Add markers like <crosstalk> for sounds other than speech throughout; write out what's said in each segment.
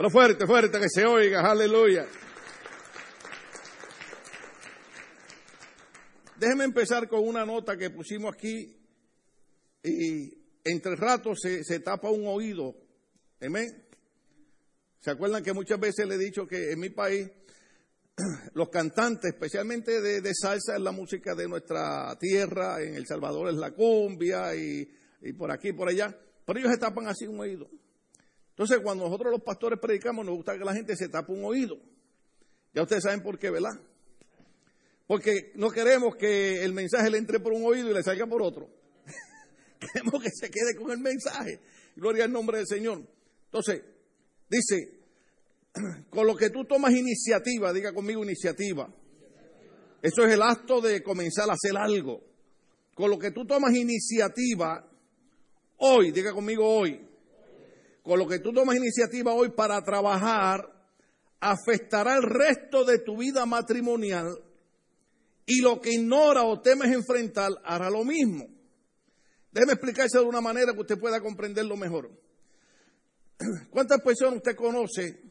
Pero fuerte, fuerte, que se oiga, aleluya. Déjeme empezar con una nota que pusimos aquí y entre ratos se, se tapa un oído. Amén. ¿Se acuerdan que muchas veces le he dicho que en mi país <clears throat> los cantantes, especialmente de, salsa, es la música de nuestra tierra, en El Salvador es la cumbia y, por aquí y por allá, pero ellos se tapan así un oído. Entonces, cuando nosotros los pastores predicamos, nos gusta que la gente se tape un oído. Ya ustedes saben por qué, ¿verdad? Porque no queremos que el mensaje le entre por un oído y le salga por otro. <laughs> queremos que se quede con el mensaje. Gloria al nombre del Señor. Entonces, dice, <clears throat> con lo que tú tomas iniciativa, diga conmigo iniciativa. Eso es el acto de comenzar a hacer algo. Con lo que tú tomas iniciativa hoy, diga conmigo hoy. Con lo que tú tomas iniciativa hoy para trabajar, afectará el resto de tu vida matrimonial y lo que ignora o temes enfrentar hará lo mismo. Déjeme explicarse de una manera que usted pueda comprenderlo mejor. <clears throat> ¿Cuántas personas usted conoce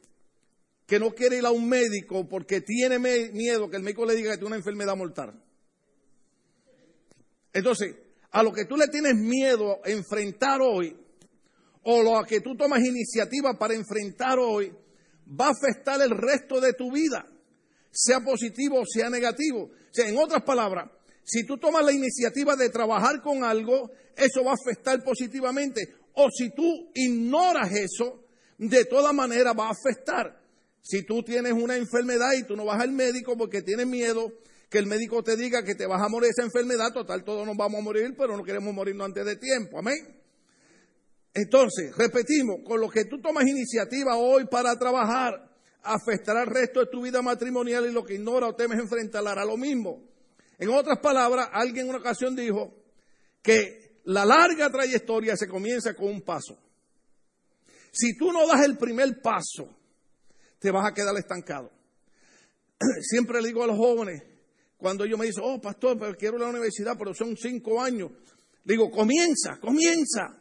que no quiere ir a un médico porque tiene miedo que el médico le diga que tiene una enfermedad mortal. Entonces, a lo que tú le tienes miedo a enfrentar hoy, o lo que tú tomas iniciativa para enfrentar hoy, va a afectar el resto de tu vida, sea positivo o sea negativo. Sea, en otras palabras, si tú tomas la iniciativa de trabajar con algo, eso va a afectar positivamente. O si tú ignoras eso, de toda manera va a afectar. Si tú tienes una enfermedad y tú no vas al médico porque tienes miedo que el médico te diga que te vas a morir esa enfermedad, total, todos nos vamos a morir, pero no queremos morirnos antes de tiempo. Amén. Entonces, repetimos, con lo que tú tomas iniciativa hoy para trabajar, afectará el resto de tu vida matrimonial y lo que ignora o temes enfrentar hará lo mismo. En otras palabras, alguien en una ocasión dijo que la larga trayectoria se comienza con un paso. Si tú no das el primer paso, te vas a quedar estancado. <clears throat> Siempre le digo a los jóvenes, cuando ellos me dicen, oh, pastor, pero quiero la universidad, pero son cinco años, digo, comienza, comienza.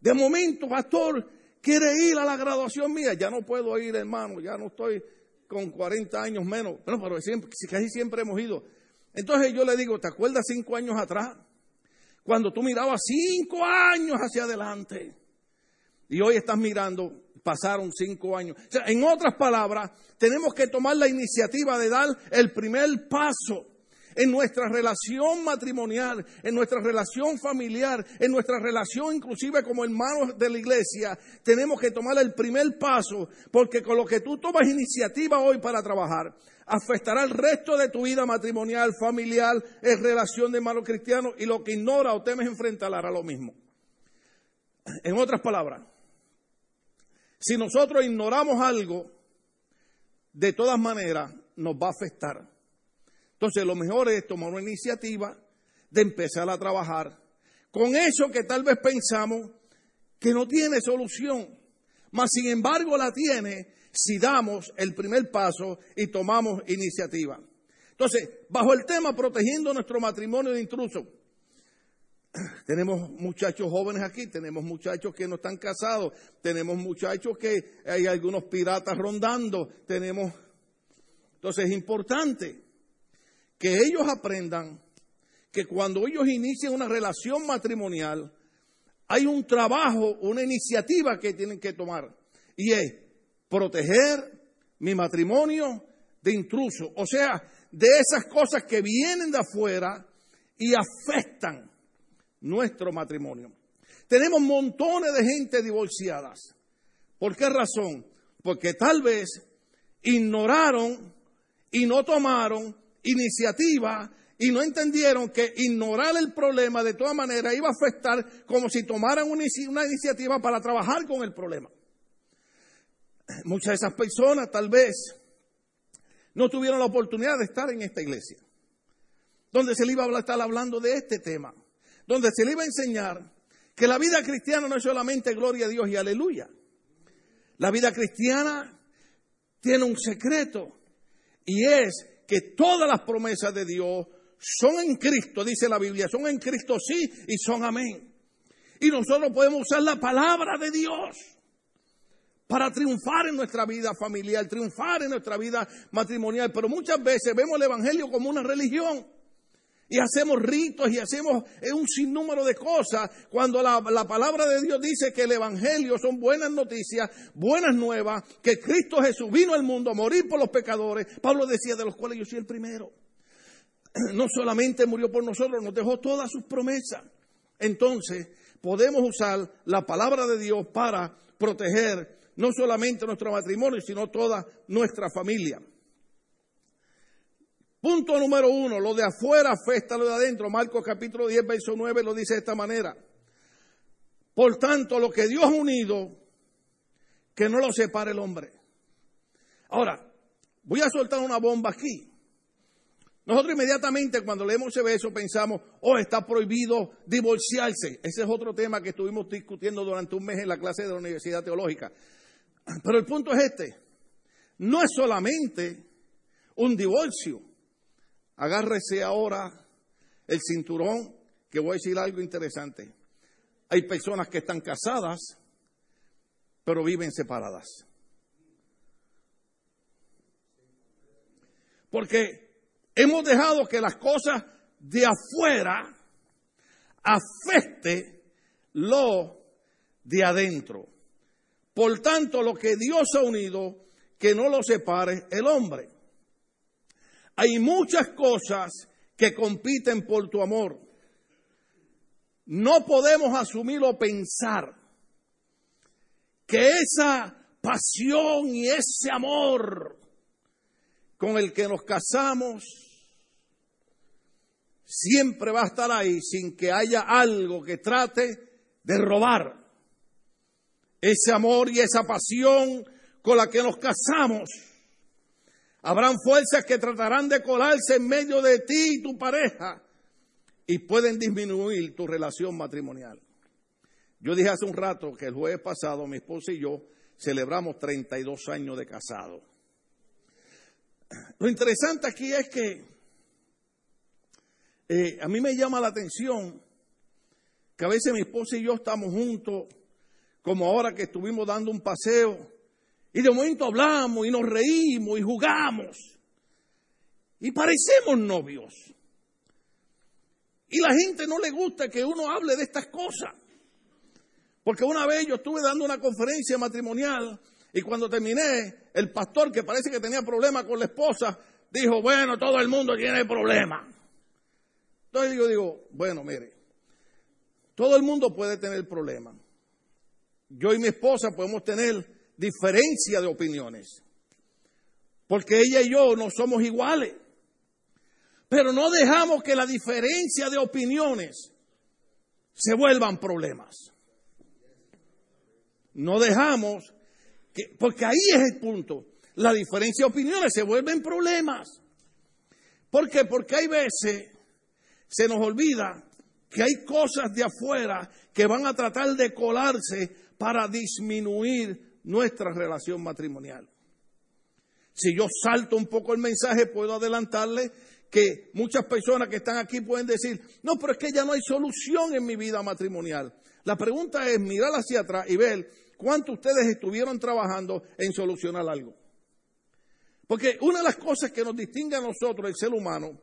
De momento, pastor, quiere ir a la graduación mía, ya no puedo ir, hermano, ya no estoy con 40 años menos, bueno, pero siempre, casi siempre hemos ido. Entonces yo le digo, ¿te acuerdas cinco años atrás? Cuando tú mirabas cinco años hacia adelante y hoy estás mirando pasaron cinco años. en otras palabras, tenemos que tomar la iniciativa de dar el primer paso en nuestra relación matrimonial, en nuestra relación familiar, en nuestra relación inclusive como hermanos de la iglesia, tenemos que tomar el primer paso, porque con lo que tú tomas iniciativa hoy para trabajar, afectará el resto de tu vida matrimonial, familiar, en relación de hermanos cristianos, y lo que ignora o temes enfrentar hará lo mismo. En otras palabras, si nosotros ignoramos algo, de todas maneras nos va a afectar. Entonces lo mejor es tomar una iniciativa de empezar a trabajar con eso que tal vez pensamos que no tiene solución, mas sin embargo la tiene si damos el primer paso y tomamos iniciativa. Entonces, bajo el tema protegiendo nuestro matrimonio de intrusos, <clears throat> tenemos muchachos jóvenes aquí, tenemos muchachos que no están casados, tenemos muchachos que hay algunos piratas rondando, tenemos... Entonces es importante que ellos aprendan que cuando ellos inician una relación matrimonial, hay un trabajo, una iniciativa que tienen que tomar. Y es proteger mi matrimonio de intrusos. O sea, de esas cosas que vienen de afuera y afectan nuestro matrimonio. Tenemos montones de gente divorciadas. ¿Por qué razón? Porque tal vez ignoraron y no tomaron iniciativa y no entendieron que ignorar el problema de todas maneras iba a afectar como si tomaran una, iniciativa para trabajar con el problema. Muchas de esas personas tal vez no tuvieron la oportunidad de estar en esta iglesia, donde se le iba a estar hablando de este tema donde se le iba a enseñar que la vida cristiana no es solamente gloria a Dios y aleluya. La vida cristiana tiene un secreto y es que todas las promesas de Dios son en Cristo, dice la Biblia, son en Cristo sí y son amén. Y nosotros podemos usar la palabra de Dios para triunfar en nuestra vida familiar, triunfar en nuestra vida matrimonial. Pero muchas veces vemos el Evangelio como una religión. Y hacemos ritos y hacemos un sinnúmero de cosas cuando la, la, palabra de Dios dice que el Evangelio son buenas noticias, buenas nuevas, que Cristo Jesús vino al mundo a morir por los pecadores. Pablo decía, de los cuales yo soy el primero. <clears throat> No solamente murió por nosotros, nos dejó todas sus promesas. Entonces, podemos usar la palabra de Dios para proteger no solamente nuestro matrimonio, sino toda nuestra familia. Punto número uno, lo de afuera afecta lo de adentro. Marcos capítulo 10, verso 9 lo dice de esta manera. Por tanto, lo que Dios ha unido, que no lo separe el hombre. Ahora, voy a soltar una bomba aquí. Nosotros inmediatamente cuando leemos ese verso pensamos, oh, está prohibido divorciarse. Ese es otro tema que estuvimos discutiendo durante un mes en la clase de la Universidad Teológica. Pero el punto es este, no es solamente un divorcio. Agárrese ahora el cinturón, que voy a decir algo interesante. Hay personas que están casadas, pero viven separadas. Porque hemos dejado que las cosas de afuera afecte lo de adentro. Por tanto, lo que Dios ha unido, que no lo separe el hombre. Hay muchas cosas que compiten por tu amor. No podemos asumir o pensar que esa pasión y ese amor con el que nos casamos siempre va a estar ahí sin que haya algo que trate de robar ese amor y esa pasión con la que nos casamos. Habrán fuerzas que tratarán de colarse en medio de ti y tu pareja y pueden disminuir tu relación matrimonial. Yo dije hace un rato que el jueves pasado mi esposa y yo celebramos 32 años de casado. Lo interesante aquí es que eh, a mí me llama la atención que a veces mi esposa y yo estamos juntos, como ahora que estuvimos dando un paseo, y de momento hablamos y nos reímos y jugamos, y parecemos novios. Y la gente no le gusta que uno hable de estas cosas. Porque una vez yo estuve dando una conferencia matrimonial y cuando terminé, el pastor que parece que tenía problemas con la esposa, dijo, bueno, todo el mundo tiene problemas. Entonces yo digo, bueno, mire, todo el mundo puede tener problemas. Yo y mi esposa podemos tener diferencia de opiniones. Porque ella y yo no somos iguales. Pero no dejamos que la diferencia de opiniones se vuelvan problemas. No dejamos que, porque ahí es el punto. La diferencia de opiniones se vuelven problemas. ¿Por qué? Porque hay veces se nos olvida que hay cosas de afuera que van a tratar de colarse para disminuir nuestra relación matrimonial. Si yo salto un poco el mensaje, puedo adelantarle que muchas personas que están aquí pueden decir, no, pero es que ya no hay solución en mi vida matrimonial. La pregunta es mirar hacia atrás y ver cuánto ustedes estuvieron trabajando en solucionar algo. Porque una de las cosas que nos distingue a nosotros, el ser humano,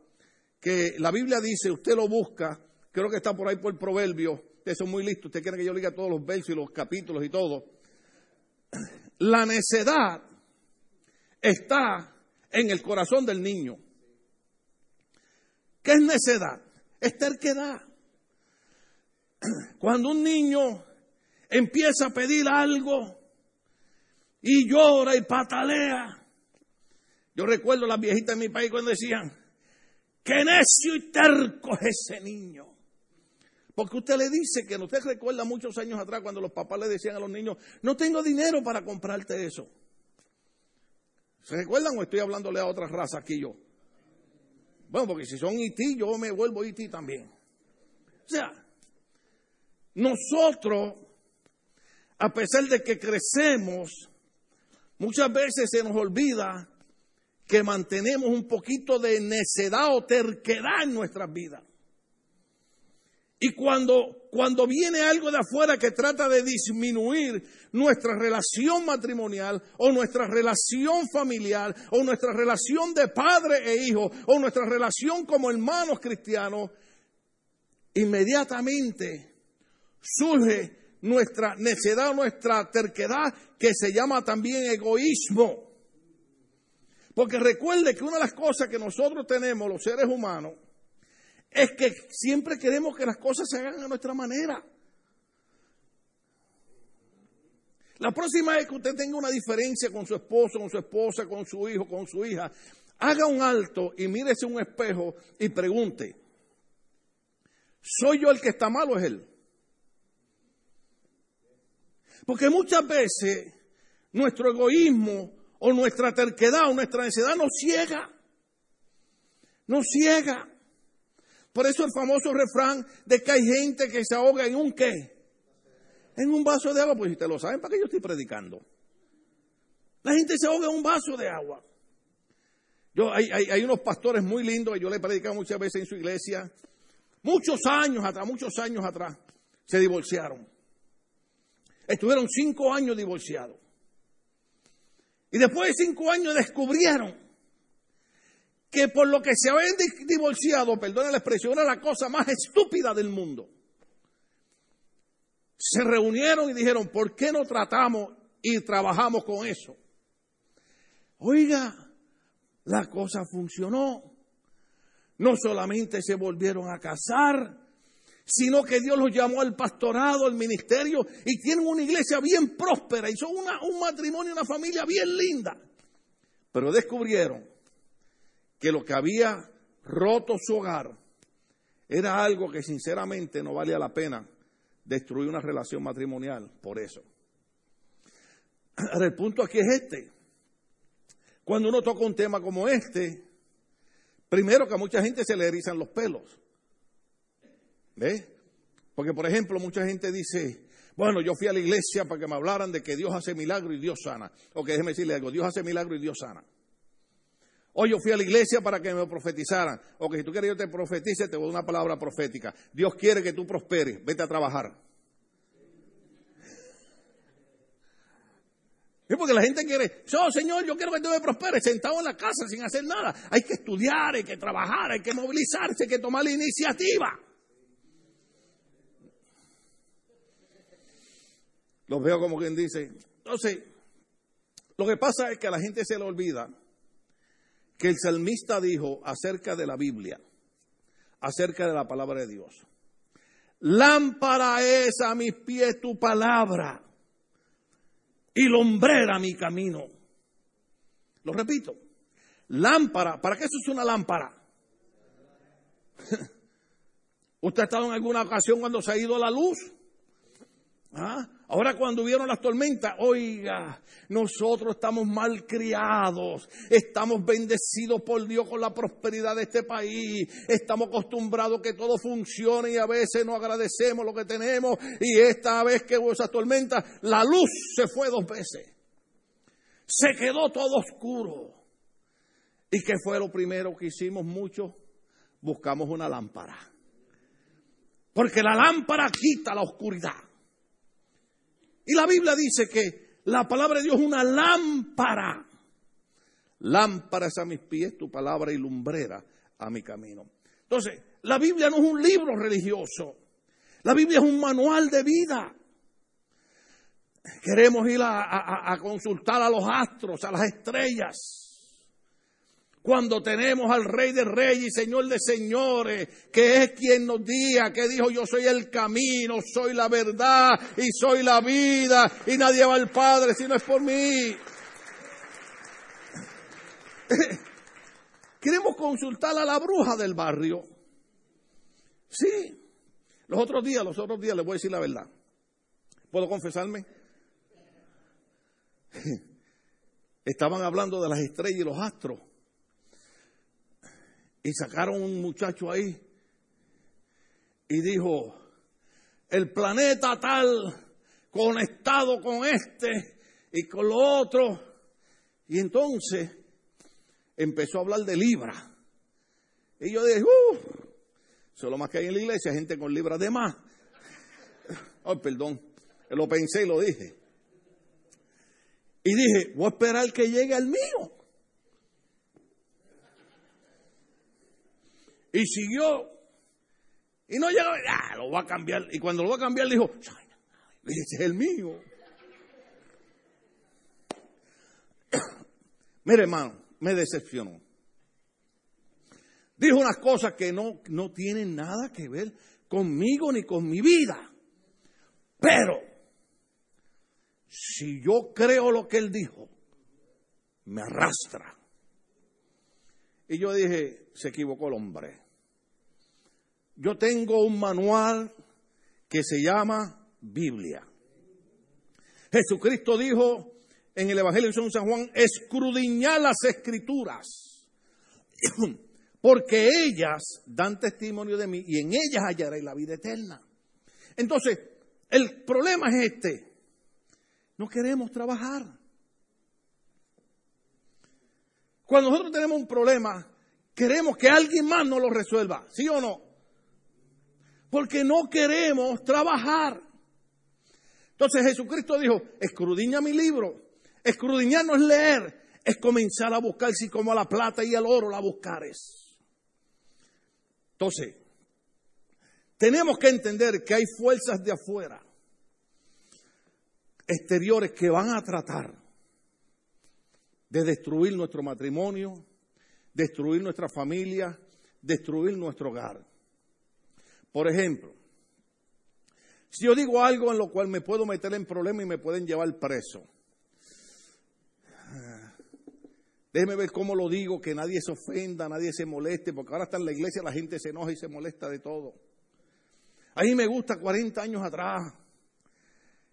que la Biblia dice, usted lo busca, creo que está por ahí por el proverbio, ustedes son muy listos, usted quiere que yo diga todos los versos y los capítulos y todo. La necedad está en el corazón del niño. ¿Qué es necedad? Es terquedad. Cuando un niño empieza a pedir algo y llora y patalea, yo recuerdo las viejitas de mi país cuando decían, Qué necio y terco es ese niño. Porque usted le dice que usted recuerda muchos años atrás cuando los papás le decían a los niños, no tengo dinero para comprarte eso. ¿Se recuerdan o estoy hablándole a otra raza aquí yo? Bueno, porque si son IT, yo me vuelvo IT también. O sea, nosotros, a pesar de que crecemos, muchas veces se nos olvida que mantenemos un poquito de necedad o terquedad en nuestras vidas. Y cuando, cuando viene algo de afuera que trata de disminuir nuestra relación matrimonial o nuestra relación familiar o nuestra relación de padre e hijo o nuestra relación como hermanos cristianos, inmediatamente surge nuestra necedad, nuestra terquedad, que se llama también egoísmo. Porque recuerde que una de las cosas que nosotros tenemos, los seres humanos, es que siempre queremos que las cosas se hagan a nuestra manera. La próxima vez que usted tenga una diferencia con su esposo, con su esposa, con su hijo, con su hija, haga un alto y mírese un espejo y pregunte, ¿soy yo el que está mal o es él? Porque muchas veces nuestro egoísmo o nuestra terquedad o nuestra ansiedad nos ciega. Nos ciega. Por eso el famoso refrán de que hay gente que se ahoga en un qué. En un vaso de agua. Pues te lo saben, ¿para qué yo estoy predicando? La gente se ahoga en un vaso de agua. Yo, hay, hay unos pastores muy lindos, yo le he predicado muchas veces en su iglesia. Muchos años atrás, muchos años atrás, se divorciaron. Estuvieron cinco años divorciados. Y después de cinco años descubrieron que por lo que se habían divorciado, perdona la expresión, era la cosa más estúpida del mundo. Se reunieron y dijeron, ¿por qué no tratamos y trabajamos con eso? Oiga, la cosa funcionó. No solamente se volvieron a casar, sino que Dios los llamó al pastorado, al ministerio, y tienen una iglesia bien próspera, y son un matrimonio, una familia bien linda. Pero descubrieron que lo que había roto su hogar era algo que sinceramente no valía la pena destruir una relación matrimonial por eso. el punto aquí es este. Cuando uno toca un tema como este, primero que a mucha gente se le erizan los pelos. ¿Ve? Porque, por ejemplo, mucha gente dice, bueno, yo fui a la iglesia para que me hablaran de que Dios hace milagro y Dios sana. O que déjeme decirle algo, Dios hace milagro y Dios sana. O yo fui a la iglesia para que me profetizaran. O que si tú quieres yo te profetice, te voy a una palabra profética. Dios quiere que tú prosperes, vete a trabajar. Es porque la gente quiere, yo Señor, yo quiero que tú me prosperes, sentado en la casa sin hacer nada. Hay que estudiar, hay que trabajar, hay que movilizarse, hay que tomar la iniciativa. Los veo como quien dice. Entonces, lo que pasa es que a la gente se le olvida que el salmista dijo acerca de la Biblia, acerca de la palabra de Dios. Lámpara es a mis pies tu palabra y lombrera mi camino. Lo repito. Lámpara, ¿para qué eso es una lámpara? <laughs> ¿Usted ha estado en alguna ocasión cuando se ha ido la luz? ¿Ah? Ahora cuando vieron las tormentas, oiga, nosotros estamos mal criados, estamos bendecidos por Dios con la prosperidad de este país, estamos acostumbrados que todo funcione y a veces no agradecemos lo que tenemos y esta vez que hubo esa tormenta, la luz se fue dos veces, se quedó todo oscuro. ¿Y qué fue lo primero que hicimos mucho? Buscamos una lámpara. Porque la lámpara quita la oscuridad. Y la Biblia dice que la palabra de Dios es una lámpara. Lámpara es a mis pies tu palabra y lumbrera a mi camino. Entonces, la Biblia no es un libro religioso. La Biblia es un manual de vida. Queremos ir a, a consultar a los astros, a las estrellas cuando tenemos al Rey de Reyes y Señor de Señores, que es quien nos diga, que dijo yo soy el camino, soy la verdad y soy la vida y nadie va al Padre si no es por mí. <laughs> Queremos consultar a la bruja del barrio. Sí. Los otros días, los otros días les voy a decir la verdad. ¿Puedo confesarme? <laughs> Estaban hablando de las estrellas y los astros y sacaron un muchacho ahí y dijo, el planeta tal conectado con este y con lo otro. Y entonces empezó a hablar de Libra. Y yo dije, uff, Solo más que hay en la iglesia, gente con libras de más. <laughs> Ay, perdón, lo pensé y lo dije. Y dije, voy a esperar que llegue el mío. Y siguió. Y no llegó, ah, lo voy a cambiar. Y cuando lo voy a cambiar, dijo, ese es el mío. <coughs> Mire, hermano, me decepcionó. Dijo unas cosas que no, no tienen nada que ver conmigo ni con mi vida. Pero, si yo creo lo que él dijo, me arrastra. Y yo dije, se equivocó el hombre. Yo tengo un manual que se llama Biblia. Jesucristo dijo en el Evangelio de San Juan, escrudiñar las escrituras, <clears throat> porque ellas dan testimonio de mí y en ellas hallaré la vida eterna. Entonces, el problema es este, no queremos trabajar. Cuando nosotros tenemos un problema, queremos que alguien más nos lo resuelva, ¿sí o no? Porque no queremos trabajar. Entonces Jesucristo dijo, escrudiña mi libro. Escrudiñar no es leer, es comenzar a buscar si como a la plata y al oro la buscares. Entonces, tenemos que entender que hay fuerzas de afuera, exteriores, que van a tratar de destruir nuestro matrimonio, destruir nuestra familia, destruir nuestro hogar. Por ejemplo, si yo digo algo en lo cual me puedo meter en problemas y me pueden llevar preso, déjeme ver cómo lo digo, que nadie se ofenda, nadie se moleste, porque ahora está en la iglesia la gente se enoja y se molesta de todo. A mí me gusta 40 años atrás,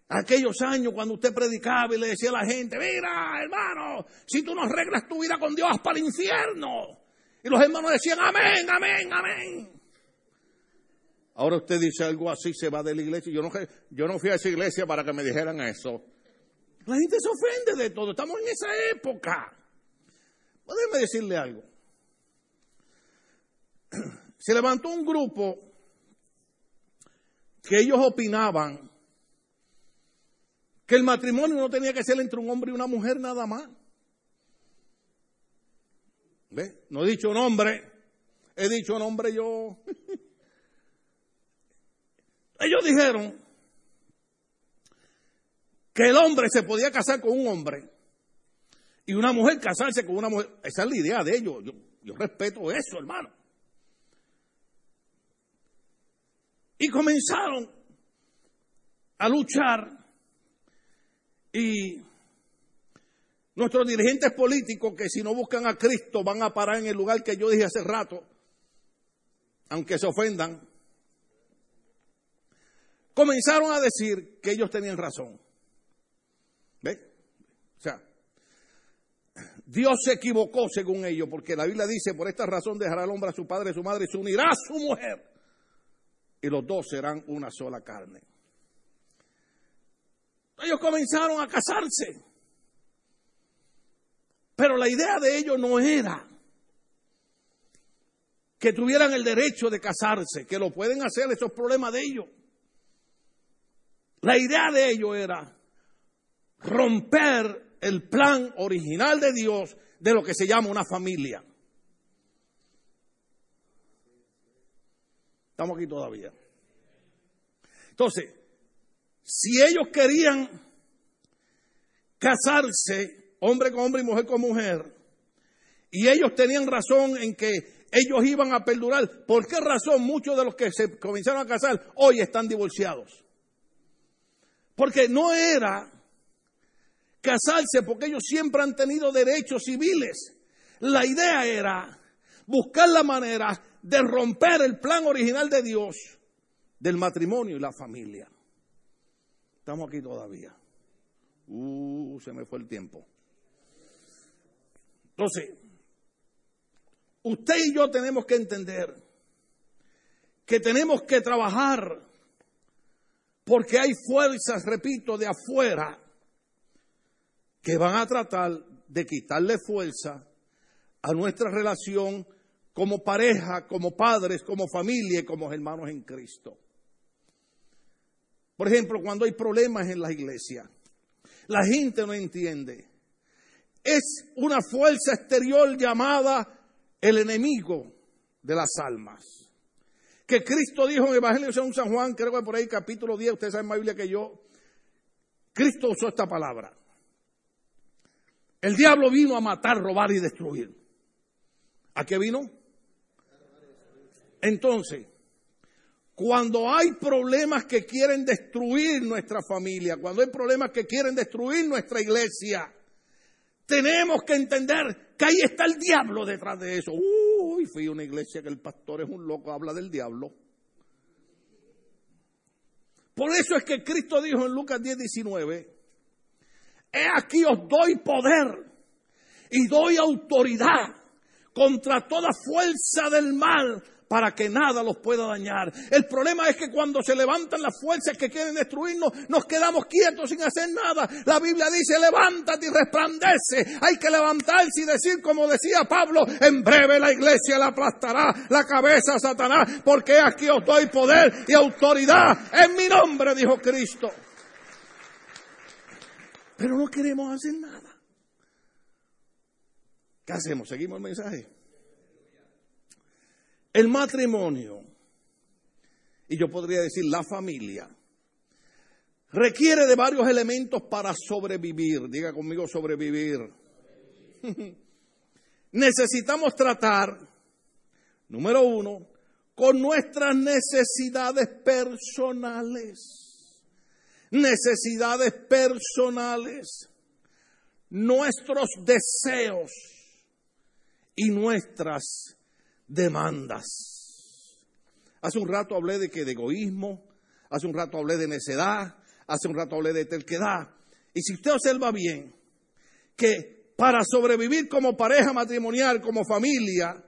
aquellos años cuando usted predicaba y le decía a la gente, mira hermano, si tú no arreglas tu vida con Dios, para el infierno. Y los hermanos decían, amén, amén, amén. Ahora usted dice algo así, se va de la iglesia. Yo no, yo no fui a esa iglesia para que me dijeran eso. La gente se ofende de todo. Estamos en esa época. Déjeme decirle algo. <clears throat> Se levantó un grupo que ellos opinaban que el matrimonio no tenía que ser entre un hombre y una mujer nada más. ¿Ve? No he dicho nombre, he dicho nombre yo. <laughs> Ellos dijeron que el hombre se podía casar con un hombre y una mujer casarse con una mujer. Esa es la idea de ellos. Yo, respeto eso, hermano. Y comenzaron a luchar y nuestros dirigentes políticos que si no buscan a Cristo van a parar en el lugar que yo dije hace rato, aunque se ofendan, comenzaron a decir que ellos tenían razón. ¿Ve? O sea, Dios se equivocó según ellos, porque la Biblia dice, por esta razón dejará el hombre a su padre y su madre y se unirá a su mujer. Y los dos serán una sola carne. Ellos comenzaron a casarse. Pero la idea de ellos no era que tuvieran el derecho de casarse, que lo pueden hacer, esos problemas de ellos. La idea de ello era romper el plan original de Dios de lo que se llama una familia. Estamos aquí todavía. Entonces, si ellos querían casarse, hombre con hombre y mujer con mujer, y ellos tenían razón en que ellos iban a perdurar, ¿por qué razón muchos de los que se comenzaron a casar hoy están divorciados? Porque no era casarse porque ellos siempre han tenido derechos civiles. La idea era buscar la manera de romper el plan original de Dios del matrimonio y la familia. Estamos aquí todavía. Uh, se me fue el tiempo. Entonces, usted y yo tenemos que entender que tenemos que trabajar porque hay fuerzas, repito, de afuera que van a tratar de quitarle fuerza a nuestra relación como pareja, como padres, como familia y como hermanos en Cristo. Por ejemplo, cuando hay problemas en la iglesia, la gente no entiende. Es una fuerza exterior llamada el enemigo de las almas. Que Cristo dijo en el Evangelio de San Juan, creo que por ahí capítulo 10, ustedes saben más Biblia que yo, Cristo usó esta palabra. El diablo vino a matar, robar y destruir. ¿A qué vino? Entonces, cuando hay problemas que quieren destruir nuestra familia, cuando hay problemas que quieren destruir nuestra iglesia, tenemos que entender que ahí está el diablo detrás de eso. Uy, fui a una iglesia que el pastor es un loco, habla del diablo. Por eso es que Cristo dijo en Lucas 10, 19, he aquí os doy poder y doy autoridad contra toda fuerza del mal para que nada los pueda dañar. El problema es que cuando se levantan las fuerzas que quieren destruirnos, nos quedamos quietos sin hacer nada. La Biblia dice, levántate y resplandece. Hay que levantarse y decir, como decía Pablo, en breve la iglesia la aplastará la cabeza a Satanás, porque aquí os doy poder y autoridad en mi nombre, dijo Cristo. Pero no queremos hacer nada. ¿Qué hacemos? ¿Seguimos el mensaje? El matrimonio, y yo podría decir la familia, requiere de varios elementos para sobrevivir. Diga conmigo sobrevivir. <laughs> Necesitamos tratar, número uno, con nuestras necesidades personales. Necesidades personales. Nuestros deseos y nuestras demandas. Hace un rato hablé de que de egoísmo, hace un rato hablé de necedad, hace un rato hablé de terquedad. Y si usted observa bien que para sobrevivir como pareja matrimonial, como familia,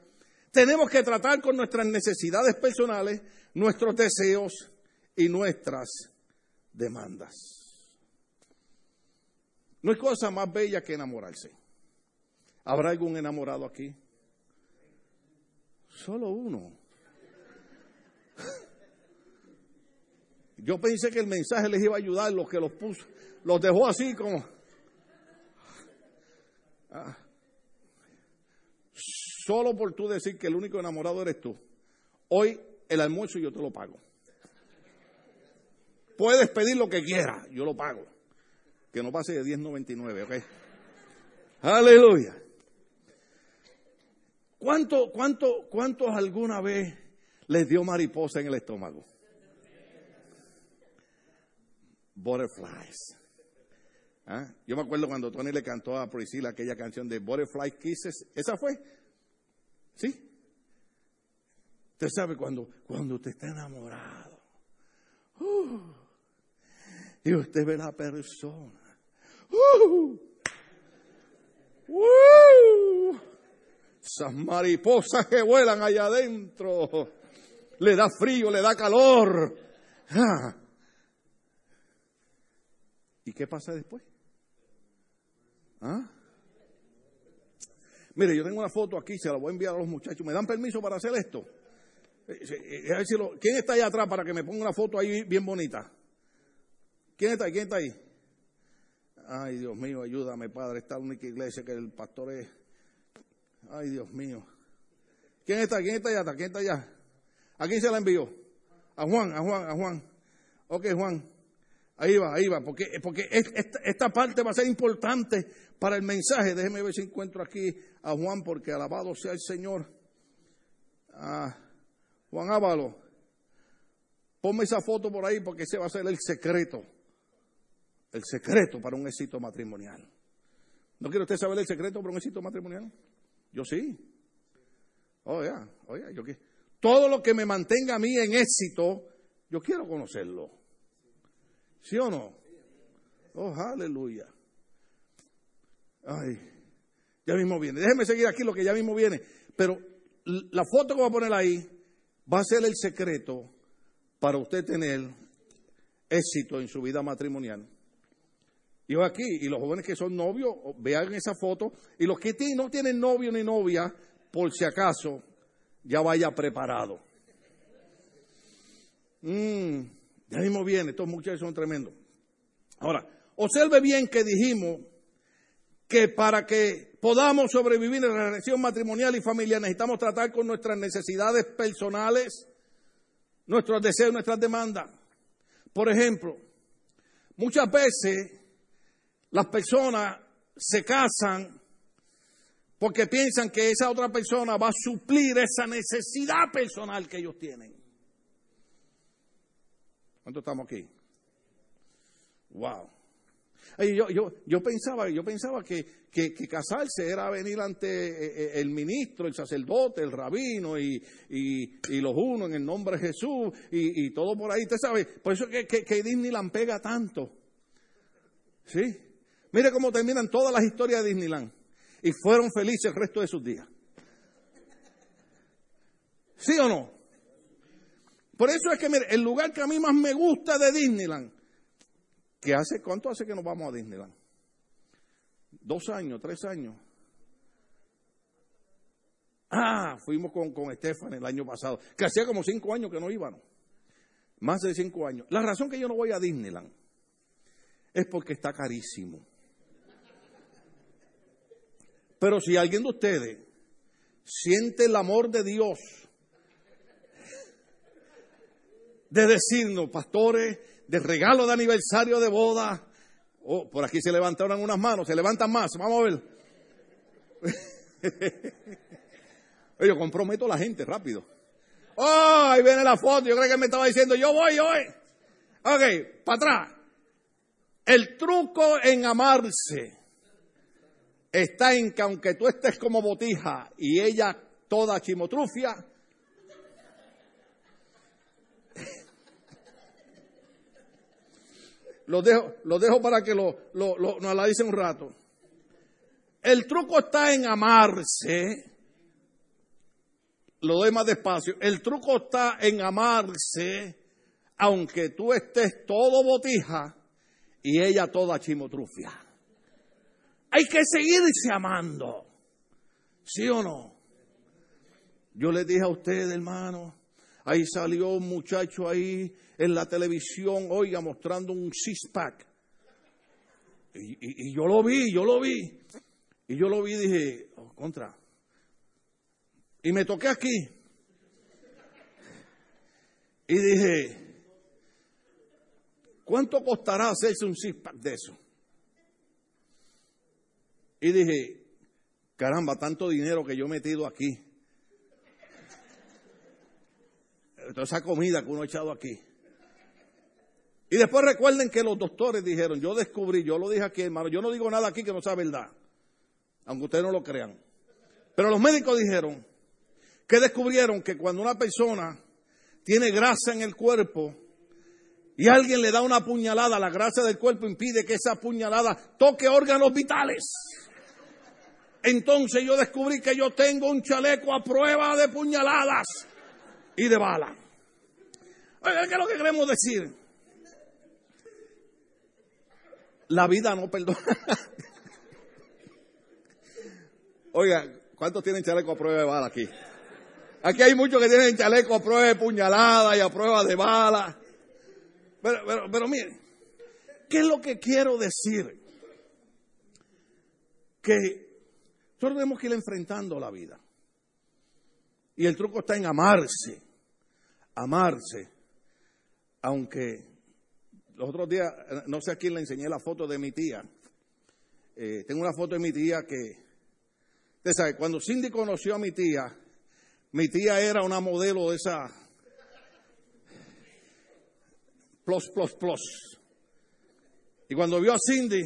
tenemos que tratar con nuestras necesidades personales, nuestros deseos y nuestras demandas. No hay cosa más bella que enamorarse. ¿Habrá algún enamorado aquí? Solo uno. Yo pensé que el mensaje les iba a ayudar, los que los puso, los dejó así como... Ah. Solo por tú decir que el único enamorado eres tú. Hoy el almuerzo yo te lo pago. Puedes pedir lo que quieras, yo lo pago. Que no pase de 10.99, ¿ok? Aleluya. ¿Cuánto, cuánto, ¿Cuántos alguna vez les dio mariposa en el estómago? Butterflies. ¿Ah? Yo me acuerdo cuando Tony le cantó a Priscilla aquella canción de Butterfly Kisses. ¿Esa fue? ¿Sí? Usted sabe cuando, cuando usted está enamorado. Uh, y usted ve la persona. Uh, uh, esas mariposas que vuelan allá adentro. Le da frío, le da calor. Ah. ¿Y qué pasa después? ¿Ah? Mire, yo tengo una foto aquí, se la voy a enviar a los muchachos. ¿Me dan permiso para hacer esto? Eh, eh, ¿Quién está allá atrás para que me ponga una foto ahí bien bonita? ¿Quién está ahí? ¿Quién está ahí? Ay, Dios mío, ayúdame, Padre. Esta única iglesia que el pastor es Ay, Dios mío. ¿Quién está? ¿Quién está allá? ¿Quién está allá? ¿A quién se la envió? A Juan, a Juan, a Juan. Ok, Juan. Ahí va, ahí va, porque, porque esta, parte va a ser importante para el mensaje. Déjeme ver si encuentro aquí a Juan, porque alabado sea el Señor. Juan Ávalo, ponme esa foto por ahí porque ese va a ser el secreto. El secreto para un éxito matrimonial. ¿No quiere usted saber el secreto para un éxito matrimonial? Yo sí. Oh, ya, oye, yo que todo lo que me mantenga a mí en éxito, yo quiero conocerlo. ¿Sí o no? Oh, aleluya. Ay, ya mismo viene. Déjeme seguir aquí lo que ya mismo viene. Pero la foto que voy a poner ahí va a ser el secreto para usted tener éxito en su vida matrimonial. Yo aquí, y los jóvenes que son novios, vean esa foto. Y los que no tienen novio ni novia, por si acaso, ya vaya preparado. Mm, ya mismo viene, estos muchachos son tremendos. Ahora, observe bien que dijimos que para que podamos sobrevivir en la relación matrimonial y familiar necesitamos tratar con nuestras necesidades personales, nuestros deseos, nuestras demandas. Por ejemplo, muchas veces las personas se casan porque piensan que esa otra persona va a suplir esa necesidad personal que ellos tienen. ¿Cuánto estamos aquí? Wow. Yo, yo, yo pensaba, yo pensaba que, que, casarse era venir ante eh, eh, el ministro, el sacerdote, el rabino y, y, los unos en el nombre de Jesús y, todo por ahí. Usted sabe, por eso que, que, que Disneyland pega tanto. ¿Sí? Mire cómo terminan todas las historias de Disneyland. Y fueron felices el resto de sus días. ¿Sí o no? Por eso es que, mire, el lugar que a mí más me gusta de Disneyland, que hace, ¿cuánto hace que nos vamos a Disneyland? Dos años, tres años. Ah, fuimos con, con Estefan el año pasado, que hacía como cinco años que no íbamos. Más de cinco años. La razón que yo no voy a Disneyland es porque está carísimo. Pero si alguien de ustedes siente el amor de Dios de decirnos, pastores, de regalo de aniversario de boda, oh, por aquí se levantaron unas manos, se levantan más, vamos a ver. <laughs> yo comprometo a la gente rápido. Oh, ahí viene la foto, yo creo que me estaba diciendo, yo voy, voy. Ok, para atrás. El truco en amarse está en que aunque tú estés como botija y ella toda chimotrufia, <laughs> lo dejo, lo dejo para que lo, lo, lo, nos la dice un rato. El truco está en amarse. Lo doy más despacio. El truco está en amarse, aunque tú estés todo botija y ella toda chimotrufia. Hay que seguirse amando. ¿Sí o no? Yo les dije a ustedes, hermano, ahí salió un muchacho ahí en la televisión, oiga, mostrando un six-pack. Y, yo lo vi, yo lo vi. Y yo lo vi y dije, oh, contra. Y me toqué aquí. Y dije, ¿cuánto costará hacerse un six-pack de eso? Y dije, caramba, tanto dinero que yo he metido aquí. Toda esa comida que uno ha echado aquí. Y después recuerden que los doctores dijeron, yo descubrí, yo lo dije aquí, hermano, yo no digo nada aquí que no sea verdad, aunque ustedes no lo crean. Pero los médicos dijeron que descubrieron que cuando una persona tiene grasa en el cuerpo y alguien le da una puñalada, la grasa del cuerpo impide que esa puñalada toque órganos vitales. Entonces yo descubrí que yo tengo un chaleco a prueba de puñaladas y de bala. Oiga, ¿qué es lo que queremos decir? La vida no perdona. Oiga, ¿cuántos tienen chaleco a prueba de bala aquí? Aquí hay muchos que tienen chaleco a prueba de puñalada y a prueba de bala. Pero, pero, pero miren, ¿qué es lo que quiero decir? Que nosotros tenemos que ir enfrentando la vida. Y el truco está en amarse. Amarse. Aunque los otros días, no sé a quién le enseñé la foto de mi tía. Eh, tengo una foto de mi tía que, usted sabe, cuando Cindy conoció a mi tía, mi tía era una modelo de esa plus, plus, plus. Y cuando vio a Cindy,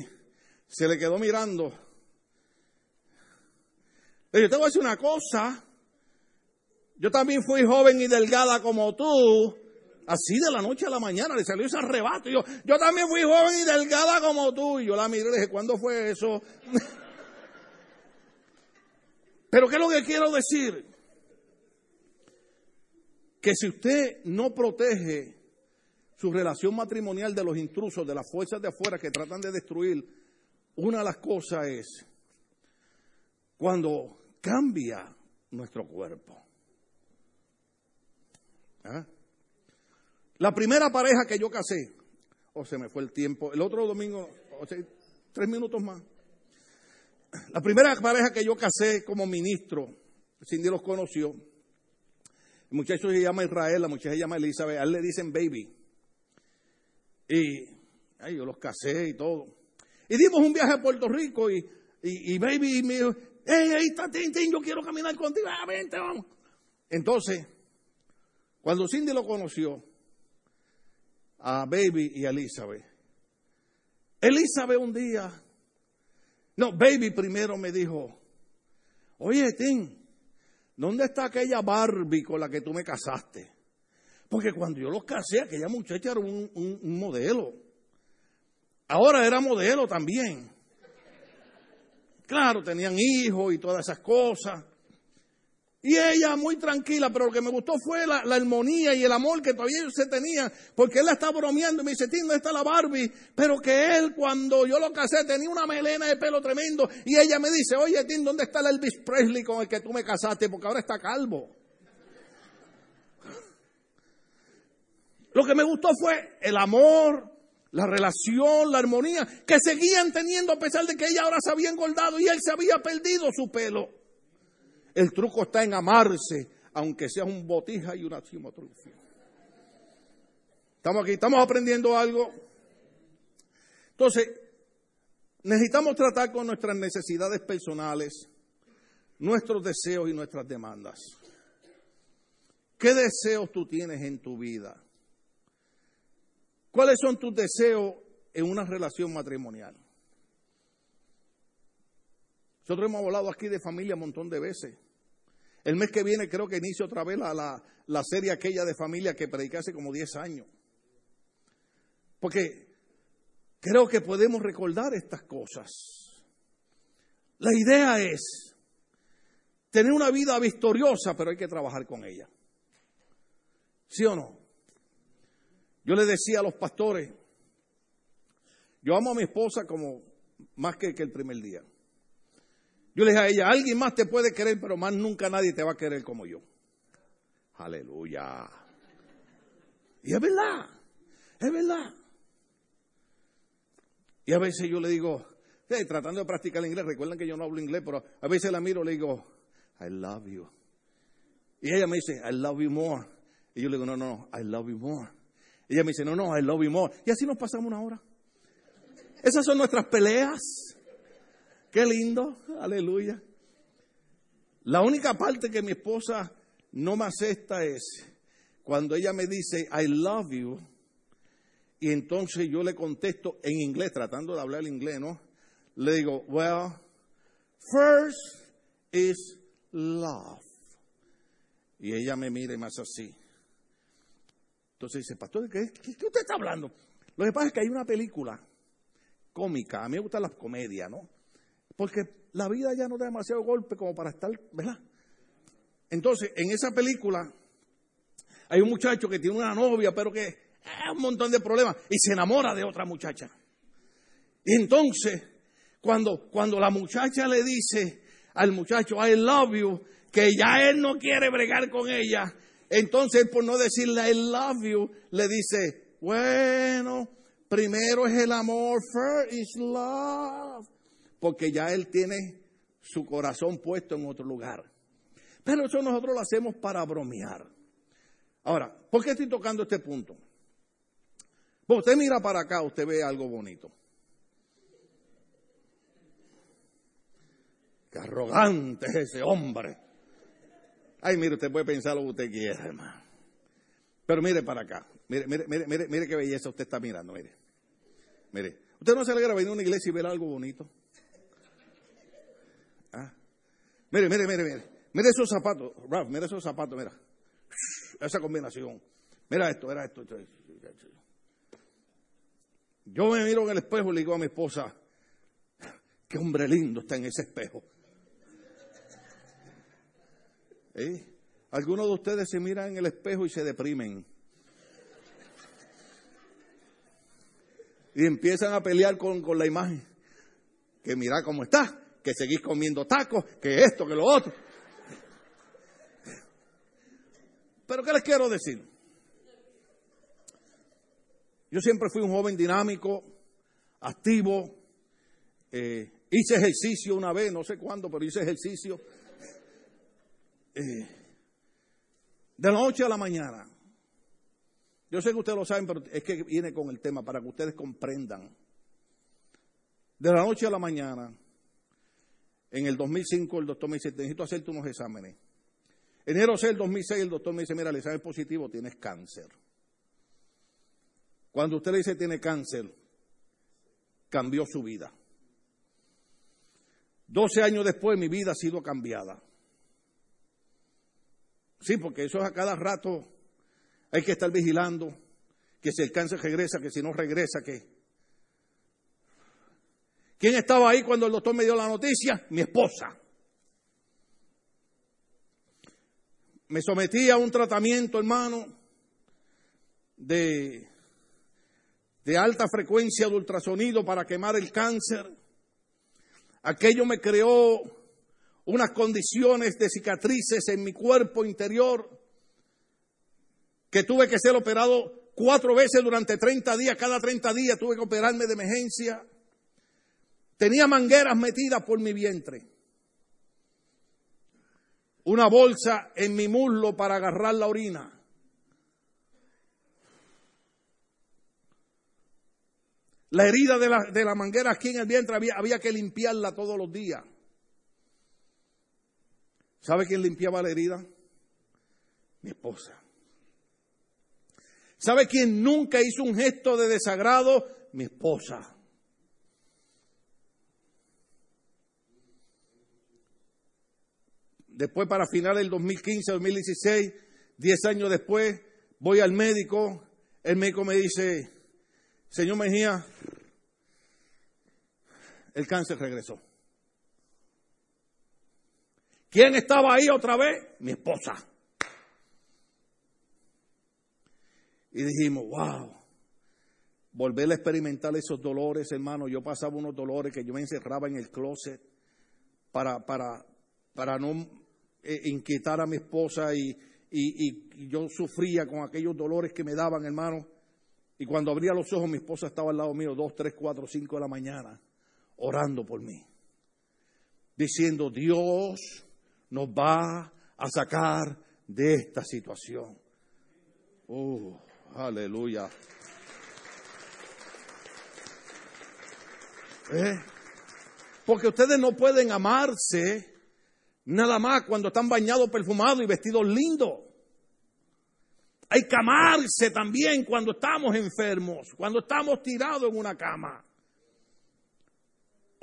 se le quedó mirando yo te voy a decir una cosa. Yo también fui joven y delgada como tú. Así de la noche a la mañana le salió ese arrebato. yo, yo también fui joven y delgada como tú. Y yo la miré y le dije, ¿cuándo fue eso? <laughs> Pero ¿qué es lo que quiero decir? Que si usted no protege su relación matrimonial de los intrusos, de las fuerzas de afuera que tratan de destruir, una de las cosas es cuando cambia nuestro cuerpo. ¿Ah? La primera pareja que yo casé, o se me fue el tiempo, el otro domingo, o sea, tres minutos más. La primera pareja que yo casé como ministro, Cindy los conoció. El muchacho se llama Israel, la muchacha se llama Elizabeth, él le dicen baby. Y ay, yo los casé y todo. Y dimos un viaje a Puerto Rico y, y, baby me dijo, hey, ahí está Tintín, yo quiero caminar contigo, ah, vente, vamos. Entonces, cuando Cindy lo conoció, a Baby y a Elizabeth, Elizabeth un día, no, Baby primero me dijo, oye, Tim, ¿dónde está aquella Barbie con la que tú me casaste? Porque cuando yo los casé, aquella muchacha era un, un modelo. Ahora era modelo también. Claro, tenían hijos y todas esas cosas. Y ella muy tranquila, pero lo que me gustó fue la, armonía y el amor que todavía se tenían, porque él la está bromeando y me dice, Tim, ¿dónde está la Barbie? Pero que él cuando yo lo casé tenía una melena de pelo tremendo y ella me dice, oye Tim, ¿dónde está el Elvis Presley con el que tú me casaste? Porque ahora está calvo. Lo que me gustó fue el amor, la relación, la armonía que seguían teniendo a pesar de que ella ahora se había engordado y él se había perdido su pelo. El truco está en amarse, aunque sea un botija y una chimotrufia. Estamos aquí, estamos aprendiendo algo. Entonces, necesitamos tratar con nuestras necesidades personales, nuestros deseos y nuestras demandas. ¿Qué deseos tú tienes en tu vida? ¿Cuáles son tus deseos en una relación matrimonial? Nosotros hemos hablado aquí de familia un montón de veces. El mes que viene creo que inicio otra vez la, la, serie aquella de familia que prediqué hace como 10 años. Porque creo que podemos recordar estas cosas. La idea es tener una vida victoriosa, pero hay que trabajar con ella. ¿Sí o no? Yo le decía a los pastores, yo amo a mi esposa como más que, el primer día. Yo le dije a ella, alguien más te puede querer, pero más nunca nadie te va a querer como yo. Aleluya. Y es verdad, es verdad. Y a veces yo le digo, tratando de practicar el inglés, recuerden que yo no hablo inglés, pero a veces la miro y le digo, I love you. Y ella me dice, I love you more. Y yo le digo, no, no, I love you more. Ella me dice, no, no, I love you more. Y así nos pasamos una hora. Esas son nuestras peleas. Qué lindo, aleluya. La única parte que mi esposa no me acepta es cuando ella me dice, I love you, y entonces yo le contesto en inglés, tratando de hablar inglés, ¿no? Le digo, well, first is love. Y ella me mira y me hace así. Entonces dice, pastor, ¿qué, ¿qué, usted está hablando? Lo que pasa es que hay una película cómica, a mí me gusta las comedias, ¿no? Porque la vida ya no da demasiado golpe como para estar, ¿verdad? Entonces, en esa película hay un muchacho que tiene una novia, pero que es un montón de problemas y se enamora de otra muchacha. Y entonces, cuando, cuando la muchacha le dice al muchacho, I love you, que ya él no quiere bregar con ella, entonces por no decirle I love you, le dice, bueno, primero es el amor, first is love porque ya él tiene su corazón puesto en otro lugar. Pero eso nosotros lo hacemos para bromear. Ahora, ¿por qué estoy tocando este punto? Pues usted mira para acá, usted ve algo bonito. Qué arrogante es ese hombre. Ay, mire, usted puede pensar lo que usted quiera, hermano. Pero mire para acá. Mire, mire, mire, mire, mire qué belleza usted está mirando, mire. Mire. Usted no se alegra venir a una iglesia y ver algo bonito. Mire, mire, mire, mire. Mire esos zapatos, Ralph, mire esos zapatos, mira. <laughs> Esa combinación. Mira esto, mira esto. Yo me miro en el espejo y le digo a mi esposa, qué hombre lindo está en ese espejo. ¿Eh? Algunos de ustedes se miran en el espejo y se deprimen. Y empiezan a pelear con, con la imagen. Que mira cómo está que seguís comiendo tacos, que esto, que lo otro. Pero ¿qué les quiero decir? Yo siempre fui un joven dinámico, activo. Eh, hice ejercicio una vez, no sé cuándo, pero hice ejercicio. Eh, de la noche a la mañana. Yo sé que ustedes lo saben, pero es que viene con el tema para que ustedes comprendan. De la noche a la mañana, en el 2005, el doctor me dice, necesito hacerte unos exámenes. Enero 6 del 2006, el doctor me dice, mira, el examen positivo, tienes cáncer. Cuando usted le dice tiene cáncer, cambió su vida. 12 años después mi vida ha sido cambiada. Sí, porque eso es a cada rato hay que estar vigilando que si el cáncer regresa, que si no regresa, que... ¿Quién estaba ahí cuando el doctor me dio la noticia? Mi esposa. Me sometí a un tratamiento, hermano, de, de alta frecuencia de ultrasonido para quemar el cáncer. Aquello me creó unas condiciones de cicatrices en mi cuerpo interior que tuve que ser operado cuatro veces durante 30 días, cada 30 días tuve que operarme de emergencia. Tenía mangueras metidas por mi vientre. Una bolsa en mi muslo para agarrar la orina. La herida de la, de la manguera aquí en el vientre había, había que limpiarla todos los días. ¿Sabe quién limpiaba la herida? Mi esposa. ¿Sabe quién nunca hizo un gesto de desagrado? Mi esposa. Después, para final del 2015, 2016, 10 años después, voy al médico. El médico me dice, señor Mejía, el cáncer regresó. ¿Quién estaba ahí otra vez? Mi esposa. Y dijimos, wow, volver a experimentar esos dolores, hermano. Yo pasaba unos dolores que yo me encerraba en el closet para, para, para no eh, inquietar a mi esposa y, y, yo sufría con aquellos dolores que me daban, hermano. Y cuando abría los ojos, mi esposa estaba al lado mío, dos, tres, cuatro, cinco de la mañana, orando por mí, diciendo, Dios nos va a sacar de esta situación. Oh. Aleluya. ¿Eh? Porque ustedes no pueden amarse nada más cuando están bañados, perfumados y vestidos lindos. Hay que amarse también cuando estamos enfermos, cuando estamos tirados en una cama.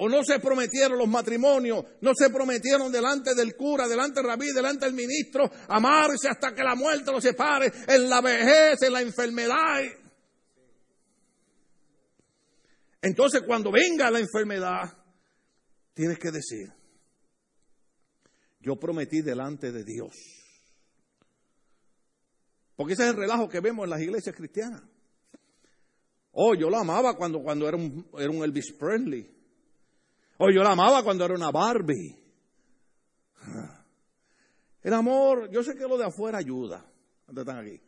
O no se prometieron los matrimonios, no se prometieron delante del cura, delante del rabí, delante del ministro, amarse hasta que la muerte los separe, en la vejez, en la enfermedad. Entonces cuando venga la enfermedad, tienes que decir, yo prometí delante de Dios. Porque ese es el relajo que vemos en las iglesias cristianas. Oh, yo la amaba cuando, cuando era, un, era un Elvis Presley. O yo la amaba cuando era una Barbie. El amor, yo sé que lo de afuera ayuda. ¿Dónde están aquí?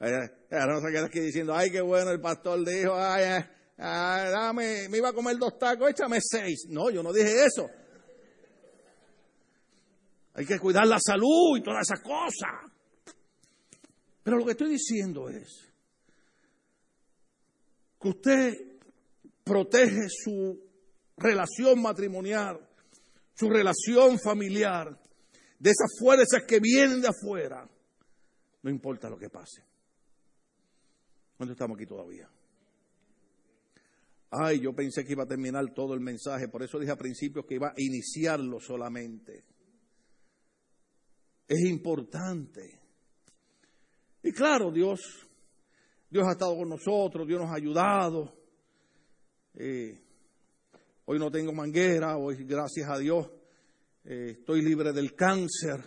Ahora no se queda aquí diciendo, ay, qué bueno, el pastor dijo, ay, ay, dame, me iba a comer dos tacos, échame seis. No, yo no dije eso. Hay que cuidar la salud y todas esas cosas. Pero lo que estoy diciendo es que usted protege su relación matrimonial, su relación familiar, de esas fuerzas que vienen de afuera, no importa lo que pase. ¿Cuándo estamos aquí todavía? Ay, yo pensé que iba a terminar todo el mensaje, por eso dije al principio que iba a iniciarlo solamente. Es importante. Y claro, Dios, Dios ha estado con nosotros, Dios nos ha ayudado. Eh, Hoy no tengo manguera, hoy gracias a Dios eh, estoy libre del cáncer.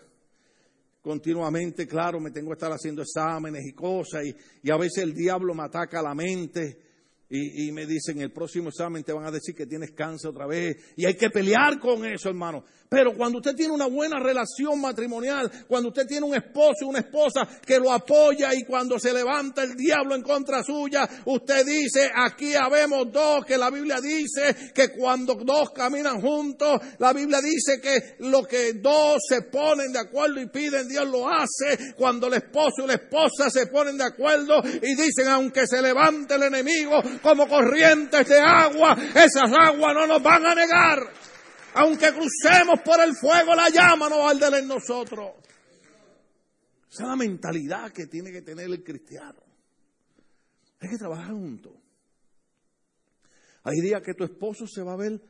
Continuamente, claro, me tengo que estar haciendo exámenes y cosas y, a veces el diablo me ataca la mente y, y, me dicen, el próximo examen te van a decir que tienes cáncer otra vez. Y hay que pelear con eso, hermano. Pero cuando usted tiene una buena relación matrimonial, cuando usted tiene un esposo y una esposa que lo apoya y cuando se levanta el diablo en contra suya, usted dice, aquí habemos dos, que la Biblia dice que cuando dos caminan juntos, la Biblia dice que lo que dos se ponen de acuerdo y piden, Dios lo hace. Cuando el esposo y la esposa se ponen de acuerdo y dicen, aunque se levante el enemigo, como corrientes de agua, esas aguas no nos van a negar. Aunque crucemos por el fuego, la llama no va a arder en nosotros. Esa es la mentalidad que tiene que tener el cristiano. Hay que trabajar juntos. Hay días que tu esposo se va a ver.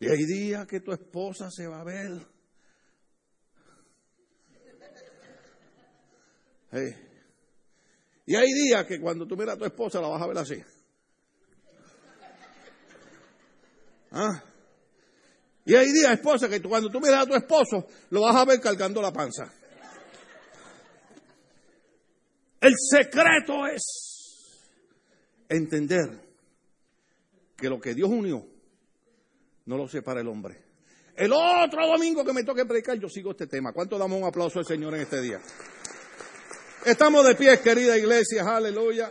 Y hay días que tu esposa se va a ver. Y hay días que cuando tú miras a tu esposa la vas a ver así. ¿Ah? Y hay días, esposa, que cuando tú miras a tu esposo, lo vas a ver cargando la panza. El secreto es entender que lo que Dios unió no lo separa el hombre. El otro domingo que me toque predicar, yo sigo este tema. ¿Cuánto damos un aplauso al Señor en este día? Estamos de pie, querida iglesia, aleluya.